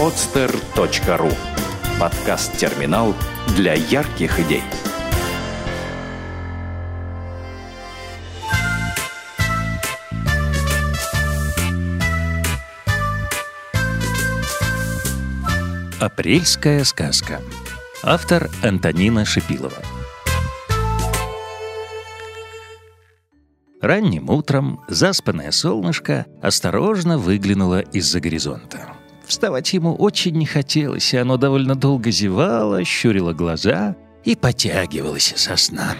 podster.ru Подкаст-терминал для ярких идей. Апрельская сказка. Автор Антонина Шипилова. Ранним утром заспанное солнышко осторожно выглянуло из-за горизонта. Вставать ему очень не хотелось, и оно довольно долго зевало, щурило глаза и потягивалось со сна.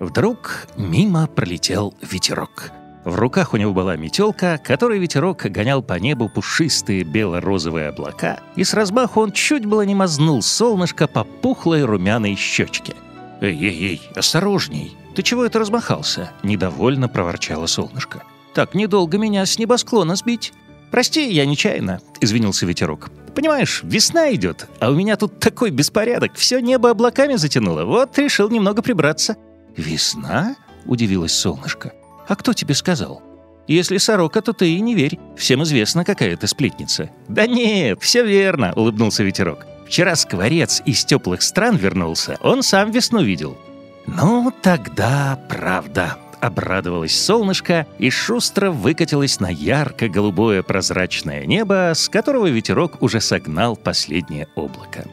Вдруг мимо пролетел ветерок. В руках у него была метелка, которой ветерок гонял по небу пушистые бело-розовые облака, и с размаху он чуть было не мазнул солнышко по пухлой румяной щечке. «Эй-эй-эй, осторожней! Ты чего это размахался?» — недовольно проворчало солнышко. «Так недолго меня с небосклона сбить!» «Прости, я нечаянно», — извинился ветерок. «Понимаешь, весна идет, а у меня тут такой беспорядок, все небо облаками затянуло, вот решил немного прибраться». «Весна?» — удивилось солнышко. «А кто тебе сказал?» «Если сорока, то ты и не верь. Всем известно, какая ты сплетница». «Да нет, все верно», — улыбнулся ветерок. «Вчера скворец из теплых стран вернулся, он сам весну видел». «Ну, тогда правда», обрадовалось солнышко и шустро выкатилось на ярко-голубое прозрачное небо, с которого ветерок уже согнал последнее облако.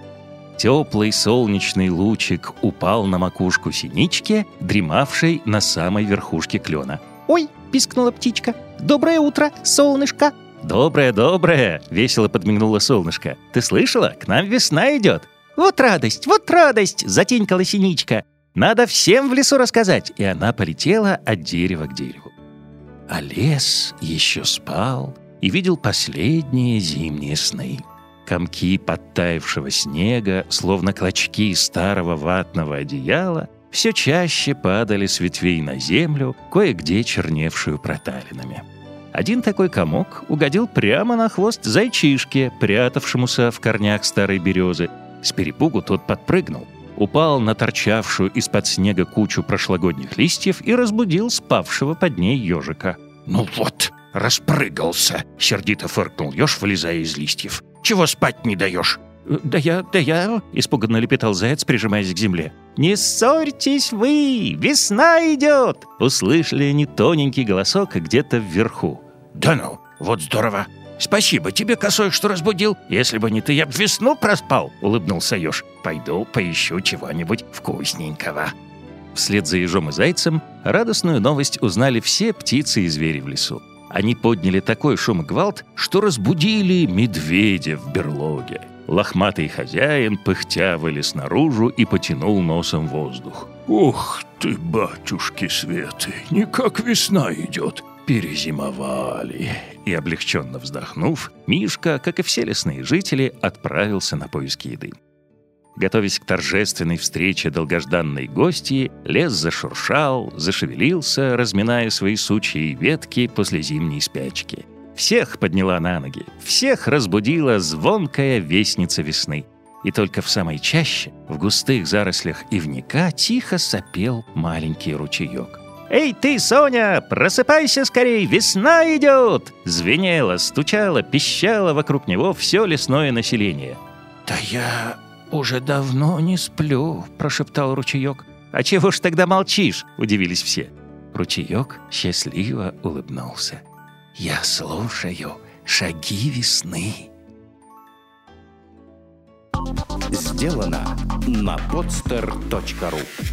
Теплый солнечный лучик упал на макушку синички, дремавшей на самой верхушке клена. «Ой!» — пискнула птичка. «Доброе утро, солнышко!» «Доброе-доброе!» — весело подмигнуло солнышко. «Ты слышала? К нам весна идет!» «Вот радость, вот радость!» — затенькала синичка. Надо всем в лесу рассказать!» И она полетела от дерева к дереву. А лес еще спал и видел последние зимние сны. Комки подтаявшего снега, словно клочки старого ватного одеяла, все чаще падали с ветвей на землю, кое-где черневшую проталинами. Один такой комок угодил прямо на хвост зайчишке, прятавшемуся в корнях старой березы. С перепугу тот подпрыгнул, упал на торчавшую из-под снега кучу прошлогодних листьев и разбудил спавшего под ней ежика. «Ну вот, распрыгался!» — сердито фыркнул еж, вылезая из листьев. «Чего спать не даешь?» «Э, «Да я, да я...» — испуганно лепетал заяц, прижимаясь к земле. «Не ссорьтесь вы! Весна идет!» Услышали они тоненький голосок где-то вверху. «Да ну, вот здорово! «Спасибо тебе, косой, что разбудил. Если бы не ты, я б весну проспал», — улыбнулся еж. «Пойду поищу чего-нибудь вкусненького». Вслед за ежом и зайцем радостную новость узнали все птицы и звери в лесу. Они подняли такой шум и гвалт, что разбудили медведя в берлоге. Лохматый хозяин, пыхтя, вылез наружу и потянул носом воздух. «Ух ты, батюшки Светы, никак весна идет перезимовали. И облегченно вздохнув, Мишка, как и все лесные жители, отправился на поиски еды. Готовясь к торжественной встрече долгожданной гости, лес зашуршал, зашевелился, разминая свои сучьи ветки после зимней спячки. Всех подняла на ноги, всех разбудила звонкая вестница весны. И только в самой чаще, в густых зарослях ивника, тихо сопел маленький ручеек. «Эй ты, Соня, просыпайся скорей, весна идет!» Звенело, стучало, пищало вокруг него все лесное население. «Да я уже давно не сплю», — прошептал ручеек. «А чего ж тогда молчишь?» — удивились все. Ручеек счастливо улыбнулся. «Я слушаю шаги весны». Сделано на podster.ru